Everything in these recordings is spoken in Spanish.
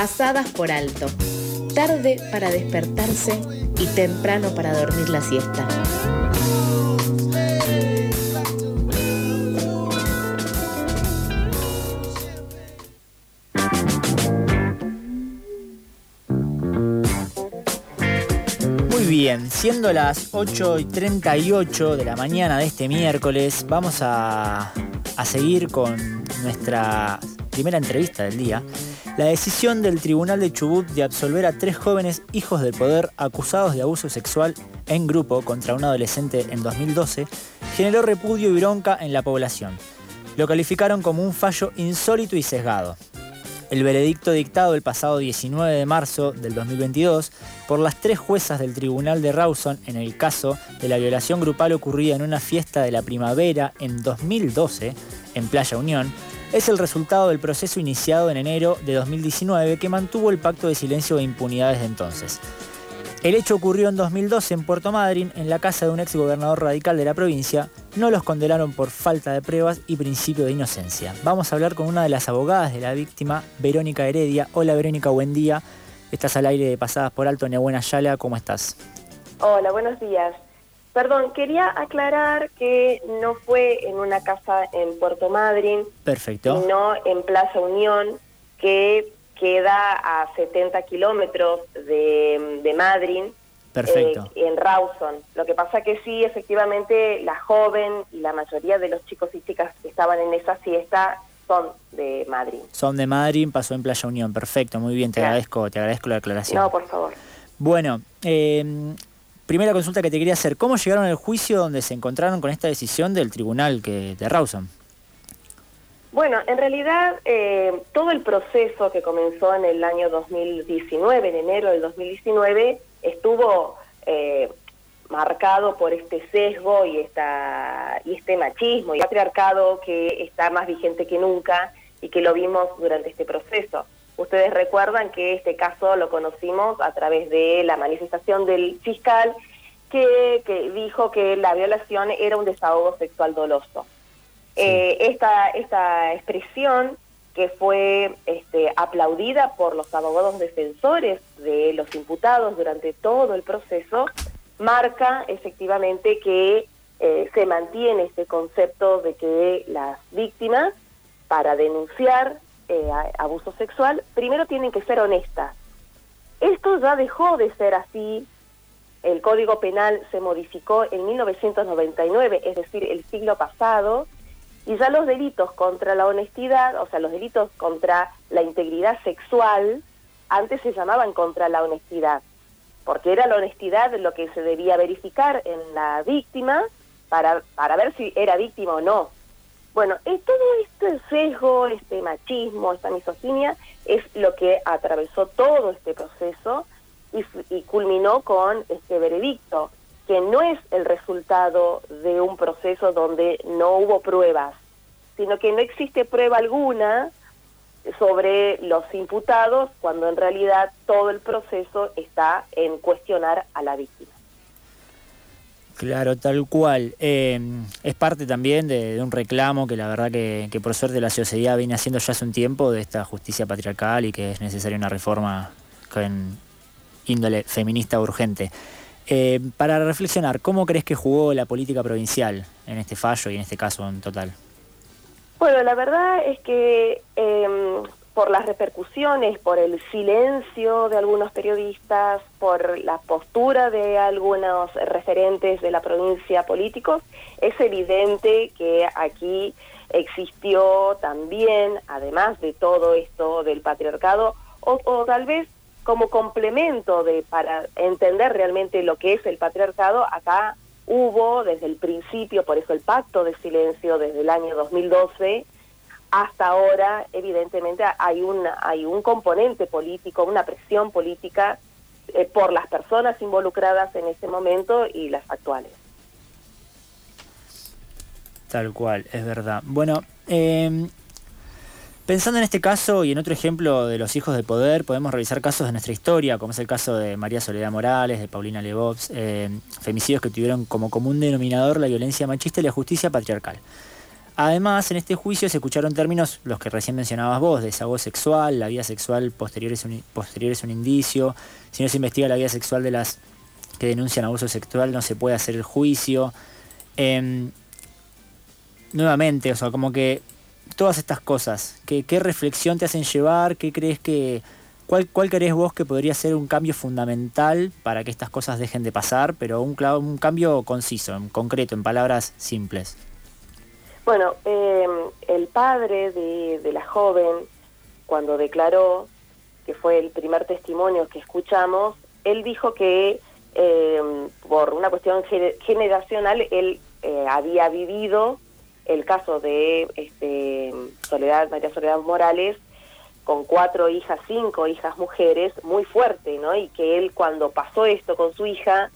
pasadas por alto, tarde para despertarse y temprano para dormir la siesta. Muy bien, siendo las 8 y 38 de la mañana de este miércoles, vamos a, a seguir con nuestra primera entrevista del día. La decisión del Tribunal de Chubut de absolver a tres jóvenes hijos del poder acusados de abuso sexual en grupo contra un adolescente en 2012 generó repudio y bronca en la población. Lo calificaron como un fallo insólito y sesgado. El veredicto dictado el pasado 19 de marzo del 2022 por las tres juezas del Tribunal de Rawson en el caso de la violación grupal ocurrida en una fiesta de la primavera en 2012 en Playa Unión es el resultado del proceso iniciado en enero de 2019 que mantuvo el pacto de silencio e impunidad desde entonces. El hecho ocurrió en 2012 en Puerto Madryn, en la casa de un ex gobernador radical de la provincia. No los condenaron por falta de pruebas y principio de inocencia. Vamos a hablar con una de las abogadas de la víctima, Verónica Heredia. Hola Verónica, buen día. Estás al aire de Pasadas por Alto, Nebuena Yala, ¿cómo estás? Hola, buenos días. Perdón, quería aclarar que no fue en una casa en Puerto Madryn, Perfecto. sino en Plaza Unión, que queda a 70 kilómetros de, de Madryn, Perfecto. eh, en Rawson. Lo que pasa que sí, efectivamente, la joven y la mayoría de los chicos y chicas que estaban en esa fiesta son de Madryn. Son de Madryn, pasó en Playa Unión. Perfecto, muy bien, te Claro. agradezco, te agradezco la aclaración. No, por favor. Bueno, eh, primera consulta que te quería hacer. ¿Cómo llegaron al juicio donde se encontraron con esta decisión del tribunal que, de Rawson? Bueno, en realidad eh, todo el proceso que comenzó en el año 2019, en enero del 2019, estuvo eh, marcado por este sesgo y, esta, y este machismo y patriarcado que está más vigente que nunca y que lo vimos durante este proceso. Ustedes recuerdan que este caso lo conocimos a través de la manifestación del fiscal que, que dijo que la violación era un desahogo sexual doloso. Eh, esta, esta expresión que fue este, aplaudida por los abogados defensores de los imputados durante todo el proceso, marca efectivamente que eh, se mantiene este concepto de que las víctimas, para denunciar eh, abuso sexual, primero tienen que ser honestas. Esto ya dejó de ser así. El Código Penal se modificó en 1999, es decir, el siglo pasado, y ya los delitos contra la honestidad, o sea, los delitos contra la integridad sexual, antes se llamaban contra la honestidad, porque era la honestidad lo que se debía verificar en la víctima para, para ver si era víctima o no. Bueno, es todo este sesgo, este machismo, esta misoginia, es lo que atravesó todo este proceso y, culminó con este veredicto, que no es el resultado de un proceso donde no hubo pruebas, sino que no existe prueba alguna sobre los imputados cuando en realidad todo el proceso está en cuestionar a la víctima. Claro, tal cual. Eh, es parte también de, un reclamo que la verdad que, por suerte la sociedad viene haciendo ya hace un tiempo de esta justicia patriarcal y que es necesaria una reforma con índole feminista urgente. Eh, para reflexionar, ¿cómo crees que jugó la política provincial en este fallo y en este caso en total? Bueno, la verdad es que eh, por las repercusiones, por el silencio de algunos periodistas, por la postura de algunos referentes de la provincia políticos, es evidente que aquí existió también, además de todo esto del patriarcado, o, tal vez como complemento de para entender realmente lo que es el patriarcado, acá hubo desde el principio, por eso el pacto de silencio desde el año 2012 hasta ahora, evidentemente hay un, hay un componente político, una presión política eh, por las personas involucradas en ese momento y las actuales. Tal cual, es verdad. Bueno, eh, pensando en este caso y en otro ejemplo de los hijos del poder, podemos revisar casos de nuestra historia, como es el caso de María Soledad Morales, de Paulina Lebovs, eh, femicidios que tuvieron como común denominador la violencia machista y la justicia patriarcal. Además, en este juicio se escucharon términos, los que recién mencionabas vos, desahogo sexual, la vida sexual posterior es un, indicio, si no se investiga la vida sexual de las que denuncian abuso sexual no se puede hacer el juicio. Em, nuevamente, o sea, como que todas estas cosas, ¿qué, ¿qué, reflexión te hacen llevar? ¿Qué crees que, cuál, cuál crees vos que podría ser un cambio fundamental para que estas cosas dejen de pasar, pero un cambio conciso, en concreto, en palabras simples? Bueno, em, el padre de, la joven, cuando declaró, que fue el primer testimonio que escuchamos, él dijo que em, por una cuestión generacional él eh, había vivido el caso de este, Soledad, María Soledad Morales, con cuatro hijas, cinco hijas mujeres, muy fuerte, ¿no? Y que él cuando pasó esto con su hija,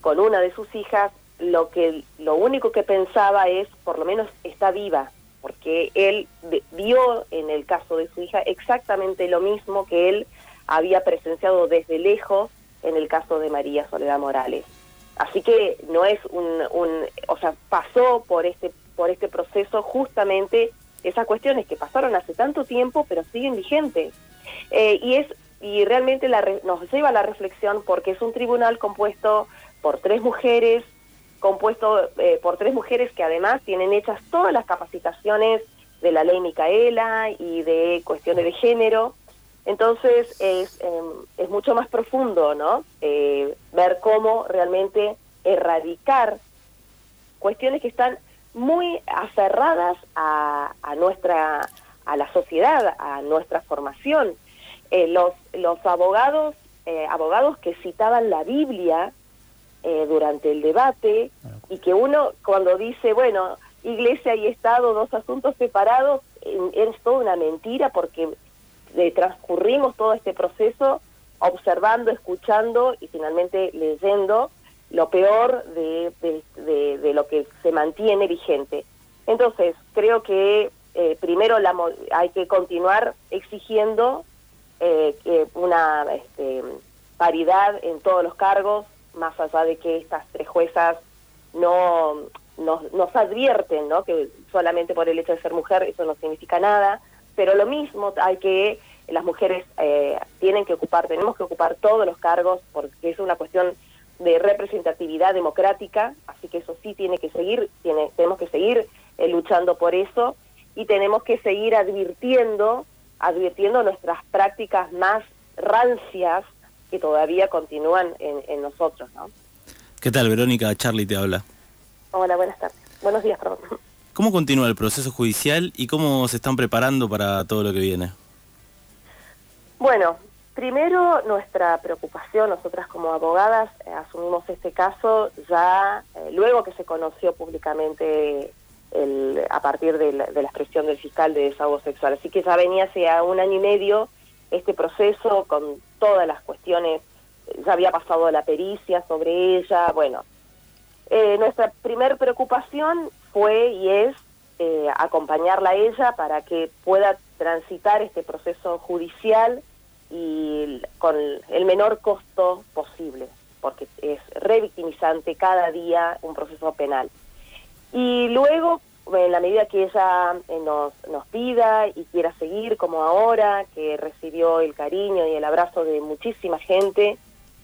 con una de sus hijas, lo que lo único que pensaba es por lo menos está viva porque él vio en el caso de su hija exactamente lo mismo que él había presenciado desde lejos en el caso de María Soledad Morales. Así que no es un, un o sea pasó por este por este proceso justamente esas cuestiones que pasaron hace tanto tiempo pero siguen vigentes. Eh, y es y realmente la, nos lleva a la reflexión porque es un tribunal compuesto por tres mujeres compuesto eh, por tres mujeres que además tienen hechas todas las capacitaciones de la ley Micaela y de cuestiones de género. Entonces es, em, es mucho más profundo, ¿no? Eh, ver cómo realmente erradicar cuestiones que están muy aferradas a, a nuestra a la sociedad, a nuestra formación. Eh, los, los abogados, abogados que citaban la Biblia eh, durante el debate y que uno cuando dice, bueno, iglesia y Estado, dos asuntos separados, es toda una mentira porque transcurrimos todo este proceso observando, escuchando y finalmente leyendo lo peor de, de, lo que se mantiene vigente. Entonces, creo que eh, primero la, hay que continuar exigiendo eh, una este, paridad en todos los cargos, más allá de que estas tres juezas no nos, advierten, ¿no? Que solamente por el hecho de ser mujer eso no significa nada, pero lo mismo hay que las mujeres eh, tienen que ocupar, tenemos que ocupar todos los cargos porque es una cuestión de representatividad democrática, así que eso sí tiene que seguir, tiene, tenemos que seguir eh, luchando por eso y tenemos que seguir advirtiendo, advirtiendo nuestras prácticas más rancias que todavía continúan en, nosotros. ¿no? ¿Qué tal, Verónica? Charlie te habla. Hola, buenas tardes. Buenos días, perdón. ¿Cómo continúa el proceso judicial y cómo se están preparando para todo lo que viene? Bueno, primero nuestra preocupación, nosotras como abogadas eh, asumimos este caso ya eh, luego que se conoció públicamente el, a partir de la, de la, expresión del fiscal de desahogo sexual. Así que ya venía hace un año y medio este proceso con todas las cuestiones, ya había pasado la pericia sobre ella, bueno. Eh, nuestra primer preocupación fue y es eh, acompañarla a ella para que pueda transitar este proceso judicial y con el menor costo posible, porque es revictimizante cada día un proceso penal. Y luego en la medida que ella eh, nos, nos pida y quiera seguir como ahora, que recibió el cariño y el abrazo de muchísima gente,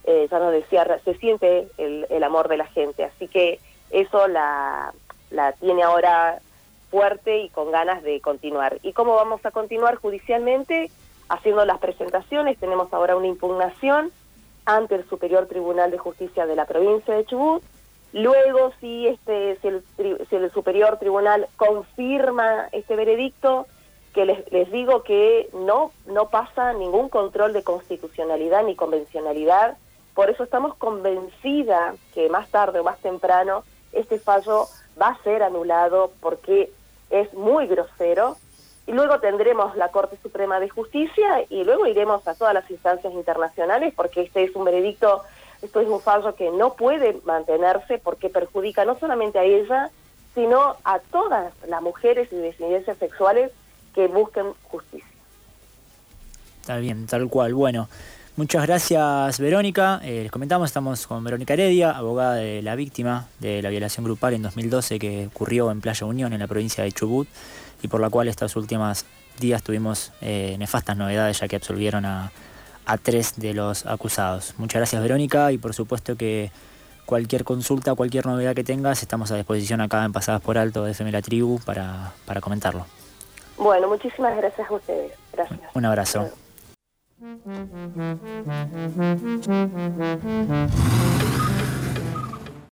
eh, ya nos decía, se siente el, el, amor de la gente, así que eso la, la tiene ahora fuerte y con ganas de continuar. ¿Y cómo vamos a continuar judicialmente? Haciendo las presentaciones, tenemos ahora una impugnación ante el Superior Tribunal de Justicia de la provincia de Chubut, Luego, si, este, si, el, si el superior tribunal confirma este veredicto, que les, les digo que no, no pasa ningún control de constitucionalidad ni convencionalidad, por eso estamos convencidas que más tarde o más temprano este fallo va a ser anulado porque es muy grosero. Y luego tendremos la Corte Suprema de Justicia y luego iremos a todas las instancias internacionales porque este es un veredicto esto es un fallo que no puede mantenerse porque perjudica no solamente a ella, sino a todas las mujeres y disidencias sexuales que busquen justicia. Está bien, tal cual. Bueno, Muchas gracias, Verónica. Eh, les comentamos, estamos con Verónica Heredia, abogada de la víctima de la violación grupal en 2012 que ocurrió en Playa Unión, en la provincia de Chubut, y por la cual estos últimos días tuvimos eh, nefastas novedades, ya que absolvieron a, a tres de los acusados. Muchas gracias, Verónica, y por supuesto que cualquier consulta, cualquier novedad que tengas, estamos a disposición acá en Pasadas por Alto de FM La Tribu para, para comentarlo. Bueno, muchísimas gracias a ustedes. Gracias. Un abrazo.